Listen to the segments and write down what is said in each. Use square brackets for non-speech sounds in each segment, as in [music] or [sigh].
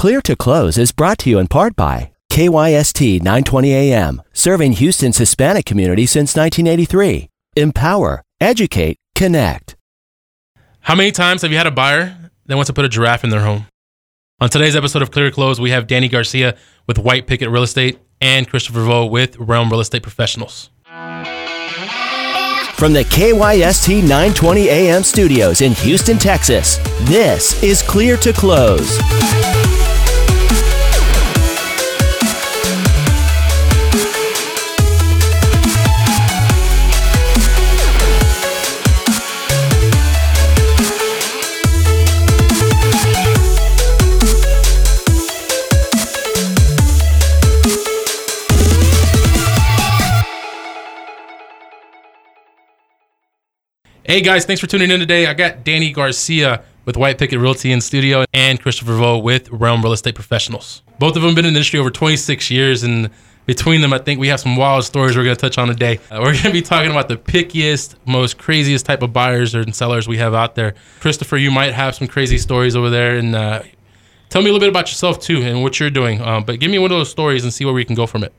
Clear to Close is brought to you in part by KYST 920 AM, serving Houston's Hispanic community since 1983. Empower, educate, connect. How many times have you had a buyer that wants to put a giraffe in their home? On today's episode of Clear to Close, we have Danny Garcia with White Picket Real Estate and Christopher Vo with Realm Real Estate Professionals. From the KYST 920 AM studios in Houston, Texas, this is Clear to Close. Hey guys, thanks for tuning in today. I got Danny Garcia with White Picket Realty in studio and Christopher Vo with Realm Real Estate Professionals. Both of them been in the industry over 26 years, and between them, I think we have some wild stories we're going to touch on today. Uh, we're going to be talking about the pickiest, most craziest type of buyers and sellers we have out there. Christopher, you might have some crazy stories over there, and uh, tell me a little bit about yourself too and what you're doing. Um, but give me one of those stories and see where we can go from it.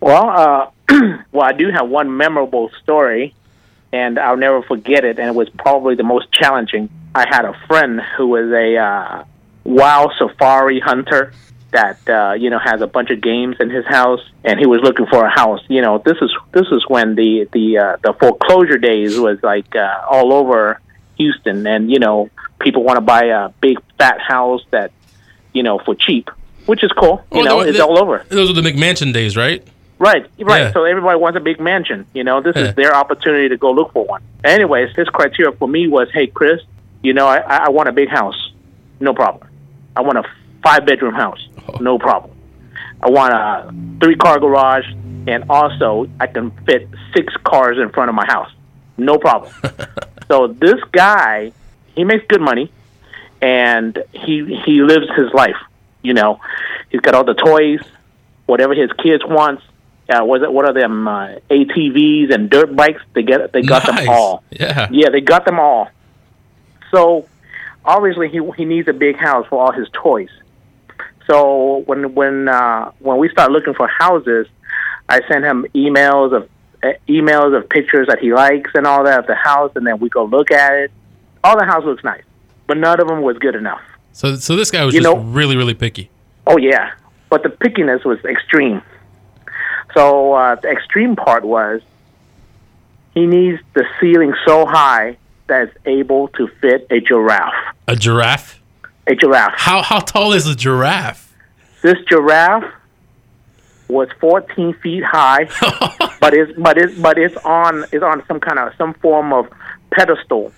Well, uh, [clears throat] well, I do have one memorable story, and I'll never forget it. And it was probably the most challenging. I had a friend who was a uh, wild safari hunter that uh, you know has a bunch of games in his house, and he was looking for a house. You know, this is this is when the the uh, the foreclosure days was like uh, all over Houston, and you know people want to buy a big fat house that you know for cheap, which is cool. You Oh, know, the- it's the- all over. Those are the McMansion days, right? Right, right. Yeah. So everybody wants a big mansion. You know, this Yeah. is their opportunity to go look for one. Anyways, his criteria for me was, hey, Chris, you know, I, I want a big house, no problem. I want a five bedroom house, Oh. no problem. I want a three car garage, and also I can fit six cars in front of my house, no problem. [laughs] so this guy, he makes good money, and he he lives his life. You know, he's got all the toys, whatever his kids wants. Uh, was it what are them uh, ATVs and dirt bikes? They get they got Nice. them all. Yeah. Yeah, they got them all. So obviously he he needs a big house for all his toys. So when when uh, when we start looking for houses, I send him emails of uh, emails of pictures that he likes and all that of the house, and then we go look at it. All the house looks nice, but none of them was good enough. So, so this guy was You just know- really, really picky. Oh yeah, but the pickiness was extreme. So uh, the extreme part was he needs the ceiling so high that it's able to fit a giraffe. A giraffe? A giraffe. How how tall is a giraffe? This giraffe was 14 feet high, [laughs] but it's but it's but it's on is on some kind of some form of pedestal.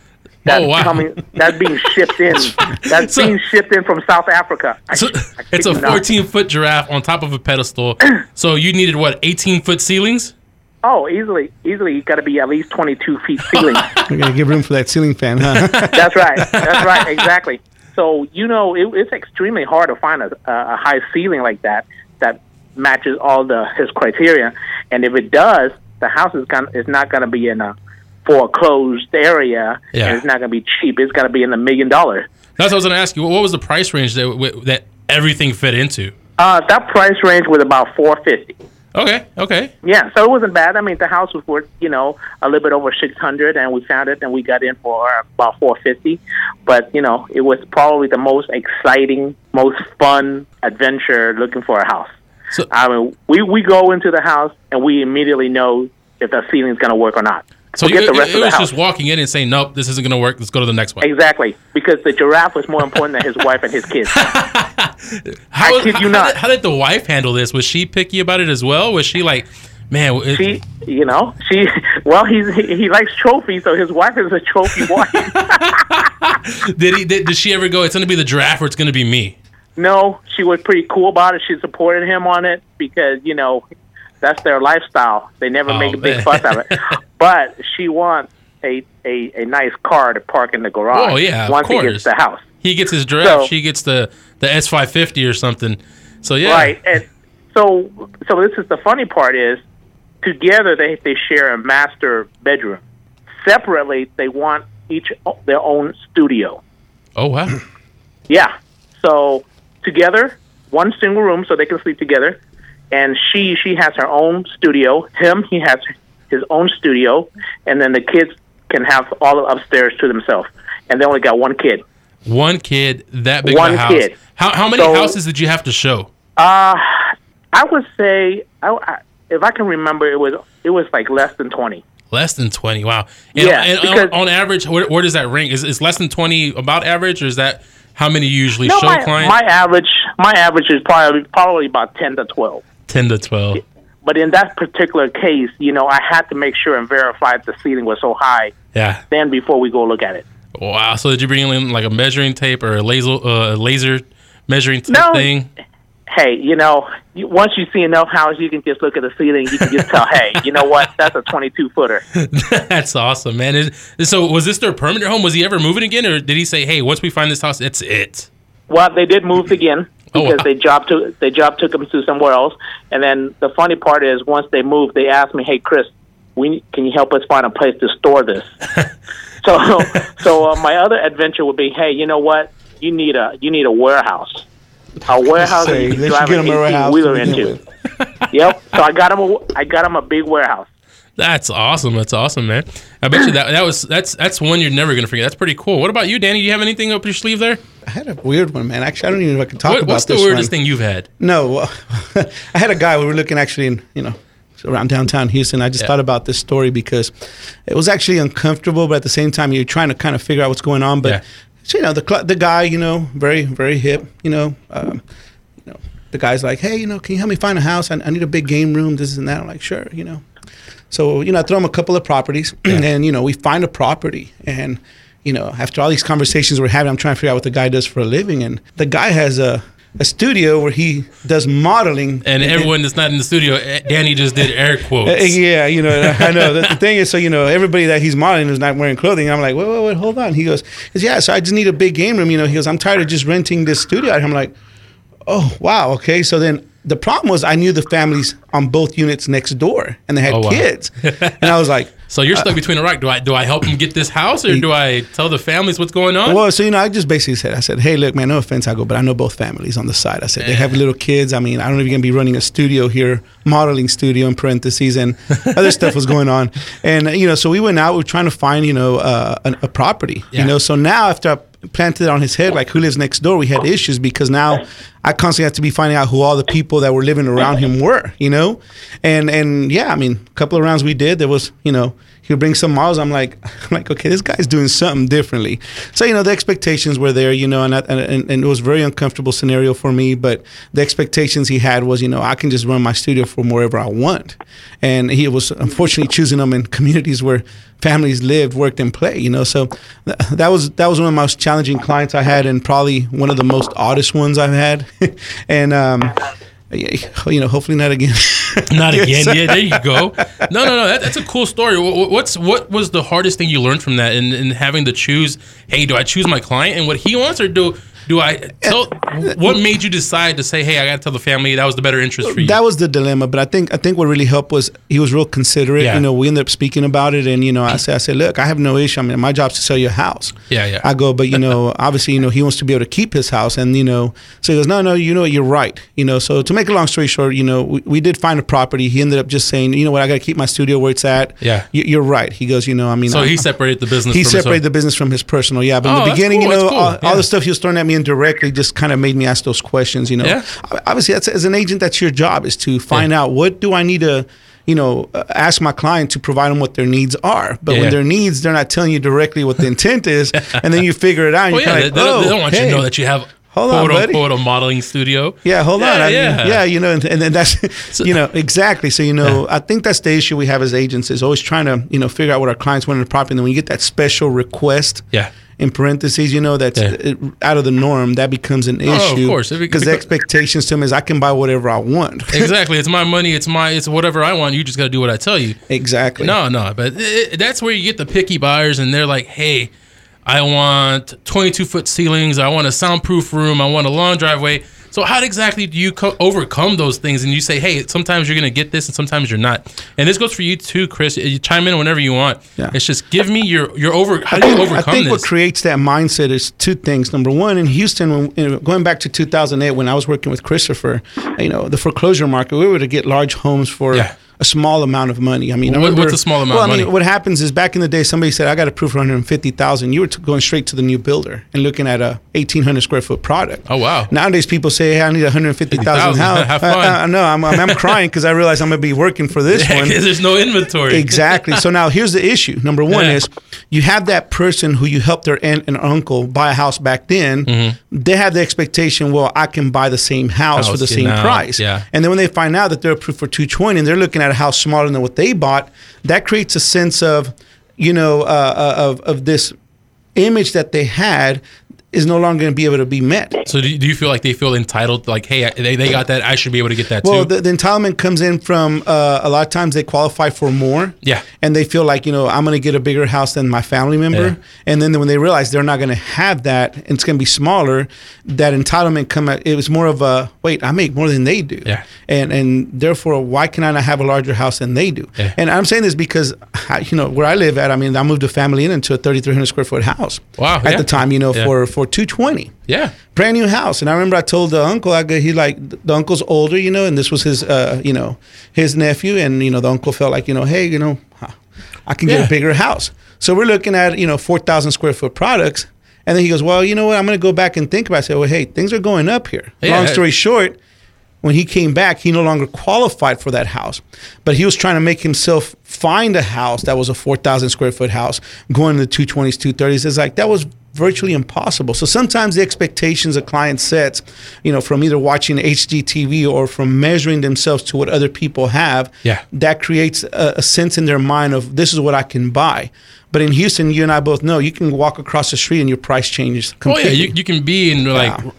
That's Oh, wow. coming. That's being shipped in. [laughs] That's So- being shipped in from South Africa. I- So, I it's a you not. 14 foot giraffe on top of a pedestal. [clears throat] so you needed what 18 foot ceilings? Oh, easily, easily. You got to be at least 22 feet ceiling. [laughs] We gotta give room for that ceiling fan, huh? [laughs] That's right. That's right. Exactly. So you know, it, it's extremely hard to find a, a high ceiling like that that matches all the his criteria. And if it does, the house is gonna is not going to be in a foreclosed area, Yeah. and it's not going to be cheap. It's going to be in the million dollar. That's what I was going to ask you. What was the price range that that everything fit into? Uh, that price range was about four fifty. Okay, okay. Yeah, so it wasn't bad. I mean, the house was worth you know a little bit over six hundred, and we found it, and we got in for about four fifty. But you know, it was probably the most exciting, most fun adventure looking for a house. So- I mean, we we go into the house, and we immediately know if the ceiling's going to work or not. So Forget you, the rest it, of the was house. just walking in and saying, "Nope, this isn't going to work. Let's go to the next one." Exactly, because the giraffe was more important than his wife and his kids. [laughs] How, I kid you how not. Did, how did the wife handle this? Was she picky about it as well? Was she like, man? It, She, you know, she. Well, he's he, he likes trophies, so his wife is a trophy wife. [laughs] did he? Did, did she ever go? It's going to be the giraffe, or it's going to be me. No, she was pretty cool about it. She supported him on it because you know that's their lifestyle. They never Oh, make a big fuss out of it. [laughs] But she wants a, a a nice car to park in the garage. Oh, yeah, of once he gets the house. He gets his giraffe. So- she gets the the S five fifty or something. So yeah, Right, and so so this is the funny part is together they they share a master bedroom. Separately, they want each their own studio. Oh wow. Yeah. So together one single room so they can sleep together, and she she has her own studio. Him he has his own studio, and then the kids can have all the upstairs to themselves. And they only got one kid. One kid, that big One of a house. kid. How how many So- houses did you have to show? Uh, I would say, I, I, if I can remember, it was it was like less than twenty. Less than twenty. Wow. And, Yeah, and because- on, on average, where, where does that rank? Is is less than twenty about average, or is that how many you usually No, show my, clients? my average my average is probably probably about ten to twelve. Ten to twelve. But in that particular case, you know, I had to make sure and verify that the ceiling was so high. Yeah. Then before we go look at it. Wow. So did you bring in like a measuring tape or a laser uh, laser measuring tape No. thing? Hey, you know, you, once you see enough houses, you can just look at the ceiling. You can just tell, hey, you know what? That's a twenty-two footer. [laughs] That's awesome, man. Is- so was this their permanent home? Was he ever moving again, or did he say, "Hey, once we find this house, it's it"? Well, they did move again Oh, because wow. they job took they job took them to somewhere else. And then the funny part is, once they moved, they asked me, "Hey, Chris, we can you help us find a place to store this?" [laughs] so, so uh, my other adventure would be, "Hey, you know what? You need a you need a warehouse, a [laughs] warehouse that Say, you can drive get an him a warehouse eighteen wheeler into." yep. So I got him a [laughs] I got him a big warehouse. That's awesome. That's awesome, man. I bet you that that was that's that's one you're never gonna forget. That's pretty cool. What about you, Danny? Do you have anything up your sleeve there? I had a weird one, man. Actually, I don't even know if I can talk What, about what's the weirdest one. thing you've had? No, well, [laughs] I had a guy. We were looking actually in, you know, around downtown Houston. I just Yeah. thought about this story because it was actually uncomfortable, but at the same time, you're trying to kind of figure out what's going on. But Yeah. so, you know, the the guy, you know, very very hip. You know, um, you know, the guy's like, hey, you know, can you help me find a house? I, I need a big game room. This and that. I'm like, sure, you know. So you know, I throw him a couple of properties, [clears throat] and you know, we find a property, and you know, after all these conversations we're having, I'm trying to figure out what the guy does for a living, and the guy has a a studio where he does modeling, And everyone that's not in the studio, eh, Danny just did air [laughs] quotes. Uh, yeah, you know, I know. The, the thing is, so you know, everybody that he's modeling is not wearing clothing. I'm like, wait, wait, wait, hold on. He goes, yeah. So I just need a big game room. You know, he goes, I'm tired of just renting this studio. I'm like, oh wow, okay. So then the problem was I knew the families on both units next door, and they had Oh, wow. kids, [laughs] and I was like. So you're stuck between a rock. Do I do I help them get this house, or do I tell the families what's going on? Well, so you know, I just basically said, I said, hey, look, man, no offense, I go, but I know both families on the side. I said they have little kids. I mean, I don't know if you're gonna be running a studio here, modeling studio in parentheses, and [laughs] other stuff was going on. And uh, you know, so we went out. We were trying to find, you know, uh, a, a property. Yeah. You know, so now after I planted on his head, like who lives next door, we had issues because now I constantly had to be finding out who all the people that were living around him were. You know, and and yeah, I mean, a couple of rounds we did, there was, you know he would bring some models. I'm like, I'm [laughs] like, okay, this guy's doing something differently. So you know, the expectations were there, you know, and I, and, and it was a very uncomfortable scenario for me. But the expectations he had was, you know, I can just run my studio from wherever I want, and he was unfortunately choosing them in [laughs] communities where families lived, worked, and play. You know, so th- that was that was one of the most challenging clients I had, and probably one of the most oddest ones I've had. [laughs] and um, you know, hopefully not again. [laughs] Not again. [laughs] Yeah, there you go. No, no, no. That, that's a cool story. Wh- wh- What's what was the hardest thing you learned from that, and in, having to choose? Hey, do I choose my client and what he wants, or do do I tell? What made you decide to say, hey, I got to tell the family that was the better interest for you? That was the dilemma, but I think I think what really helped was he was real considerate. Yeah. You know, we ended up speaking about it, and you know, I said, I said, look, I have no issue. I mean, my job's to sell you a house. Yeah, yeah. I go, but you know, [laughs] obviously, you know, he wants to be able to keep his house, and you know, so he goes, no, no, you know, you're right. You know, so to make a long story short, you know, we, we did find a property. He ended up just saying, you know what, I got to keep my studio where it's at. Yeah. you, you're right. He goes, you know, I mean, so I- he separated the business. he from his separated the business from his personal. Yeah, but Oh, in the oh, beginning, cool, you know, cool. all, all the stuff he was throwing at me indirectly just kind of made me ask those questions. You know, Yeah. obviously, that's as an agent, that's your job is to find out what do I need to. You know, uh, ask my client to provide them what their needs are. But Yeah, when their needs, they're not telling you directly what the intent is, [laughs] and then you figure it out. Well, yeah, kind they, they like, don't, oh, they don't want you to know that you have Hold on, quote buddy. unquote a modeling studio. Yeah, hold on. I mean, yeah. yeah, you know, and, and then that's, you know, exactly. So, you know, I think that's the issue we have as agents is always trying to, you know, figure out what our clients want in the property. And then when you get that special request, Yeah. In parentheses, you know, that's Yeah. Uh, out of the norm, that becomes an Oh, of issue. course. Because the because- expectations to him is I can buy whatever I want. [laughs] exactly. It's my money. It's my. It's whatever I want. You just got to do what I tell you. exactly. No, no, but it, that's where you get the picky buyers, and they're like, "Hey, I want 22 foot ceilings. I want a soundproof room. I want a long driveway." So how exactly do you co- overcome those things? And you say, hey, sometimes you're going to get this, and sometimes you're not. And this goes for you too, Chris. You chime in whenever you want. Yeah. It's just give me your your over. How do you overcome I think this? what creates that mindset is two things. Number one, in Houston, when, you know, going back to 2008, when I was working with Christopher, you know, the foreclosure market, we were to get large homes for Yeah. A small amount of money. I mean, I What- remember- what's a small amount well, of I mean, money? what happens is back in the day, somebody said, "I got approved for 150,000." You were t- going straight to the new builder and looking at a 1,800 square foot product. Oh, wow. Nowadays, people say, "Hey, I need a 150,000 50,000. [laughs] house." Have I- fun. I, [laughs] I know. I'm, I'm, I'm crying because I realize I'm going to be working for this [laughs] Yeah, one. there's no inventory. Exactly. So now here's the issue. Number one Yeah. is you have that person who you helped their aunt and uncle buy a house back then. Mm-hmm. They have the expectation, well, I can buy the same house, for the same price. yeah. And then when they find out that they're approved for 220 and they're looking at a house smaller than what they bought, that creates a sense of, you know, uh, uh, of, of this image that they had is no longer going to be able to be met. So do you, do you feel like they feel entitled? Like, hey, they, they got that. I should be able to get that Well, too. the, the entitlement comes in from uh, a lot of times they qualify for more. Yeah. And they feel like, you know, I'm going to get a bigger house than my family member. Yeah. And then when they realize they're not going to have that and it's going to be smaller, that entitlement come at, it was more of a, wait, I make more than they do. Yeah. And, and therefore, why can I not have a larger house than they do? Yeah. And I'm saying this because, I, you know, where I live at, I mean, I moved a family in into a 3,300 square foot house. Wow, At yeah. the time, you know, for, for 220 yeah. brand new house. And I remember I told the uncle, I go, he like the uncle's older, you know, and this was his, uh, you know, his nephew, and you know, the uncle felt like, you know, hey, you know, I can get Yeah. a bigger house. So we're looking at you know four thousand square foot products, and then he goes, well, you know what, I'm going to go back and think about. it. I said, well, hey, things are going up here. Yeah. Long story short. When he came back, he no longer qualified for that house, but he was trying to make himself find a house that was a 4,000 square foot house, going to the 220s, 230s. It's like that was virtually impossible. So sometimes the expectations a client sets, you know, from either watching HGTV or from measuring themselves to what other people have, Yeah. that creates a, a sense in their mind of this is what I can buy. But in Houston, you and I both know you can walk across the street and your price changes Oh yeah, you, you can be in like Yeah.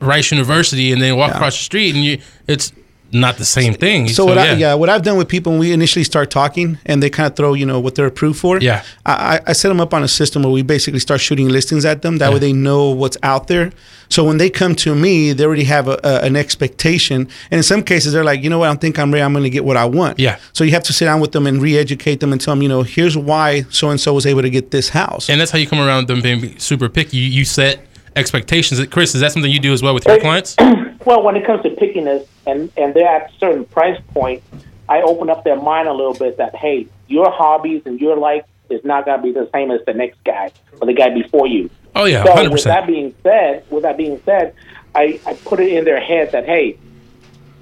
Rice University and then walk Yeah. across the street and you it's not the same thing. So, what I yeah, what I've done with people when we initially start talking and they kind of throw you know what they're approved for. Yeah. I, I- I set them up on a system where we basically start shooting listings at them. That Yeah. way they know what's out there. So when they come to me, they already have a, a, an expectation, and in some cases they're like, you know what, I don't think I'm ready. I'm going to get what I want. Yeah. So you have to sit down with them and re-educate them and tell them, you know, here's why so and so was able to get this house. and that's how you come around them being super picky. You, you set expectations. Chris, is that something you do as well with your clients? [clears throat] Well, when it comes to pickiness and, and they're at a certain price point, I open up their mind a little bit that, hey, your hobbies and your life is not going to be the same as the next guy or the guy before you. Oh yeah, So hundred with that being said, with that being said, I, I put it in their head that hey,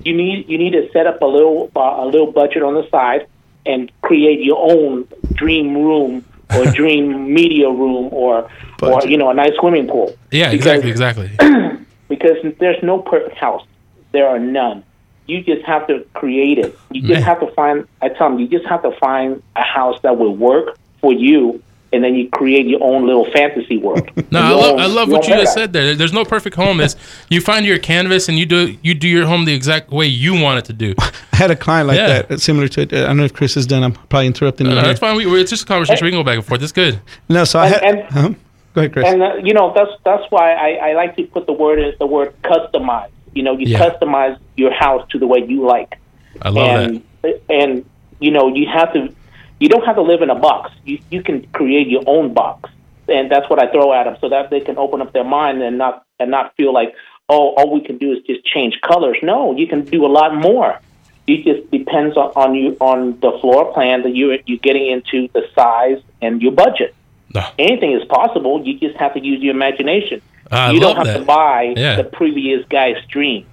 you need you need to set up a little uh, a little budget on the side and create your own dream room or [laughs] dream media room or or you know a nice swimming pool. Yeah, Because- exactly, exactly. [clears throat] Because there's no perfect house. There are none. You just have to create it. You just Man. have to find. I tell them, you just have to find a house that will work for you, and then you create your own little fantasy world. [laughs] No, I love own- I love what you just said there. There's no perfect home. Is [laughs] you find your canvas and you do you do your home the exact way you want it to do. [laughs] I had a client like Yeah. that, similar to it. I don't know if Chris is done. I'm probably interrupting you. No, here. that's fine. We, we- it's just a conversation. We can go back and forth. It's good. No, so I And- had. and- uh-huh. Ahead, Chris. And uh, you know that's that's why I, I like to put the word is the word customize. You know, you Yeah. customize your house to the way you like. I love and and you know you have to you don't have to live in a box. You you can create your own box, and that's what I throw at them so that they can open up their mind and not and not feel like oh all we can do is just change colors. No, you can do a lot more. It just depends on, on you on the floor plan that you you're getting into the size and your budget. That. Anything is possible. You just have to use your imagination. I you love don't have that. to buy Yeah. the previous guy's dream.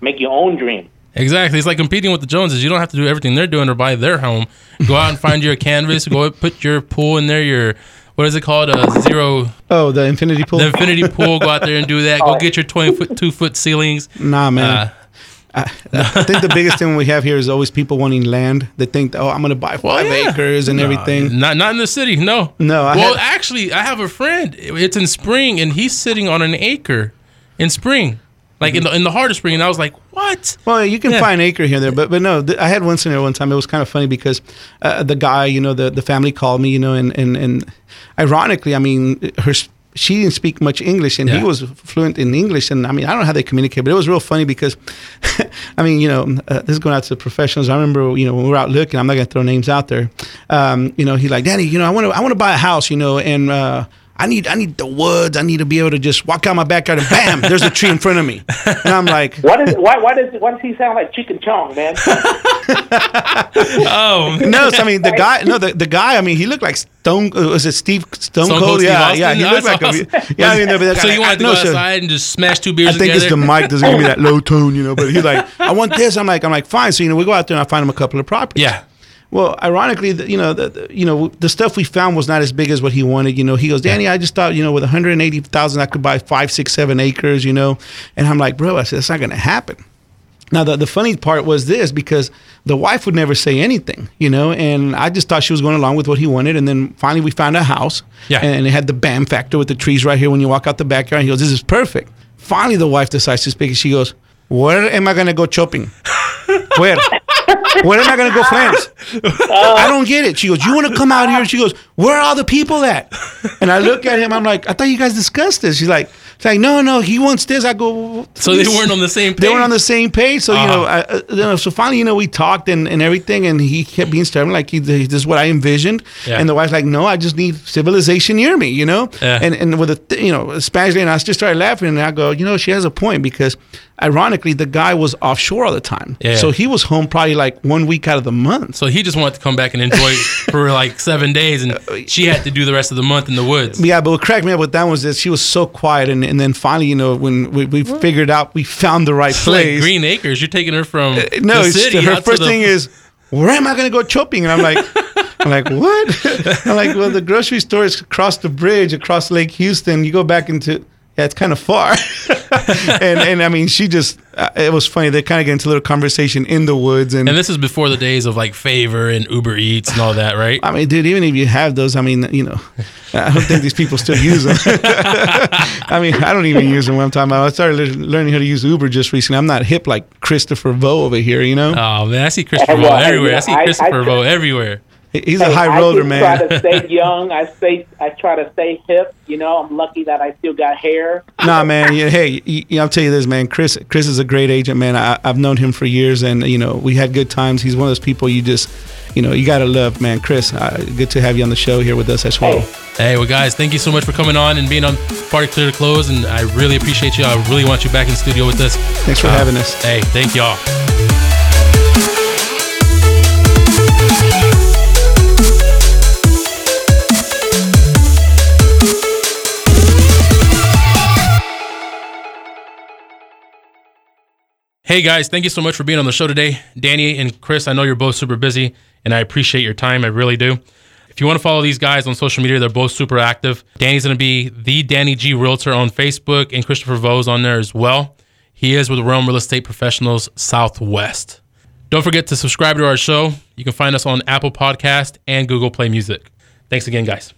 Make your own dream. Exactly. It's like competing with the Joneses. You don't have to do everything they're doing or buy their home. Go out and find your canvas. Go put your pool in there. Your what is it called? A zero, oh, the infinity pool. the infinity pool. Go out there and do that. Go get your twenty foot, two foot ceilings. nah, man. Uh, I think the biggest thing we have here is always people wanting land. They think, oh, I'm going to buy five yeah. acres and everything. Not not in the city. No. No, I well, had- actually, I have a friend. It's in Spring, and he's sitting on an acre in Spring, like in the in the heart of Spring. And I was like, what? Well, you can Yeah. find acre here and there, but but no, th- I had one scenario one time. It was kind of funny because uh, the guy, you know, the, the family called me, you know, and and and ironically, I mean, her she didn't speak much English, and Yeah. he was fluent in English. And I mean, I don't know how they communicate, but it was real funny because, [laughs] I mean, you know, uh, this is going out to professionals. I remember, you know, when we were out looking, I'm not going to throw names out there. Um, you know, he's like, Danny, you know, I want to, I want to buy a house, you know, and. Uh, I need I need the woods. I need to be able to just walk out my backyard and bam, there's a tree in front of me. And I'm like, What is why why does why does he sound like Cheech and Chong, man? Oh, [laughs] no, so, I mean the guy. No, the, the guy. I mean, he looked like Stone. Uh, was it Steve Stone, Stone Cold? Cold Steve yeah, Austin? yeah. He No, looked that's like a. awesome. Yeah, I mean, no, but so I- you want to no, go sir. outside and just smash two beers I think together? it's the mic doesn't give me that low [laughs] tone, you know. But he's like, I want this. I'm like, I'm like, fine. So you know, we go out there and I find him a couple of properties. yeah. Well, ironically, the, you know, the, the, you know, the stuff we found was not as big as what he wanted. You know, he goes, Danny, I just thought, you know, with 180,000, I could buy five, six, seven acres. You know, and I'm like, bro, I said, that's not going to happen. Now, the, the funny part was this because the wife would never say anything, you know, and I just thought she was going along with what he wanted. And then finally, we found a house, Yeah. and it had the BAM factor with the trees right here when you walk out the backyard. And he goes, This is perfect. Finally, the wife decides to speak, and she goes, Where am I going to go shopping? Where? Where am I going to go, friends? I don't get it. She goes, You want to come out here? She goes, Where are all the people at? And I look at him, I'm like, I thought you guys discussed this. She's like, She's like, No, no, he wants this. I go, So they weren't on the same page. they weren't on the same page. So, you know, Ah. I, uh, you know, so finally, you know, we talked and, and everything, and he kept being stubborn, like, he, this is what I envisioned. Yeah. And the wife's like, no, I just need civilization near me, you know? Yeah. And and with a, you know, Spanish and I just started laughing, and I go, you know, she has a point because ironically, the guy was offshore all the time. Yeah. So he was home probably like one week out of the month. So he just wanted to come back and enjoy [laughs] for like seven days, and uh, she had to do the rest of the month in the woods. Yeah, but what cracked me up with that was that she was so quiet, and, and then finally, you know, when we, we figured out we found the right It's [laughs] like place. Green Acres. You're taking her from uh, no, the it's, city her out to first the- thing is, where am I going to go shopping? And I'm like, I'm like, what? [laughs] I'm like, well, the grocery store is across the bridge, across Lake Houston. You go back into, yeah, it's kind of far. [laughs] and and I mean, she just, uh, it was funny. They kind of get into a little conversation in the woods, and, And this is before the days of like Favor and Uber Eats and all that, right? I mean, dude, even if you have those, I mean, you know, I don't think these people still use them. [laughs] I mean, I don't even use them. What I'm talking about, I started learning how to use Uber just recently. I'm not hip like Christopher Vo over here, you know. Oh man, I see Christopher Well, Vo everywhere. I yeah, see I- Christopher I- Vo everywhere. He's a high I roller, just man. try to stay [laughs] young. I stay. I try to stay hip. You know, I'm lucky that I still got hair. nah, man. Yeah, hey, y- y- I'll tell you this, man. Chris, Chris is a great agent, man. I, I've known him for years, and you know, we had good times. He's one of those people you just, you know, you gotta love, man. Chris, uh, good to have you on the show here with us as well. Hey. Hey, well, guys, thank you so much for coming on and being on Party Clear to Close, and I really appreciate you. I really want you back in the studio with us. Thanks for Uh, having us. Hey, thank y'all. Hey guys, thank you so much for being on the show today. Danny and Chris, I know you're both super busy and I appreciate your time. I really do. If you want to follow these guys on social media, they're both super active. Danny's going to be the Danny G Realtor on Facebook and Christopher Vo's on there as well. He is with Realm Real Estate Professionals Southwest. Don't forget to subscribe to our show. You can find us on Apple Podcast and Google Play Music. Thanks again, guys.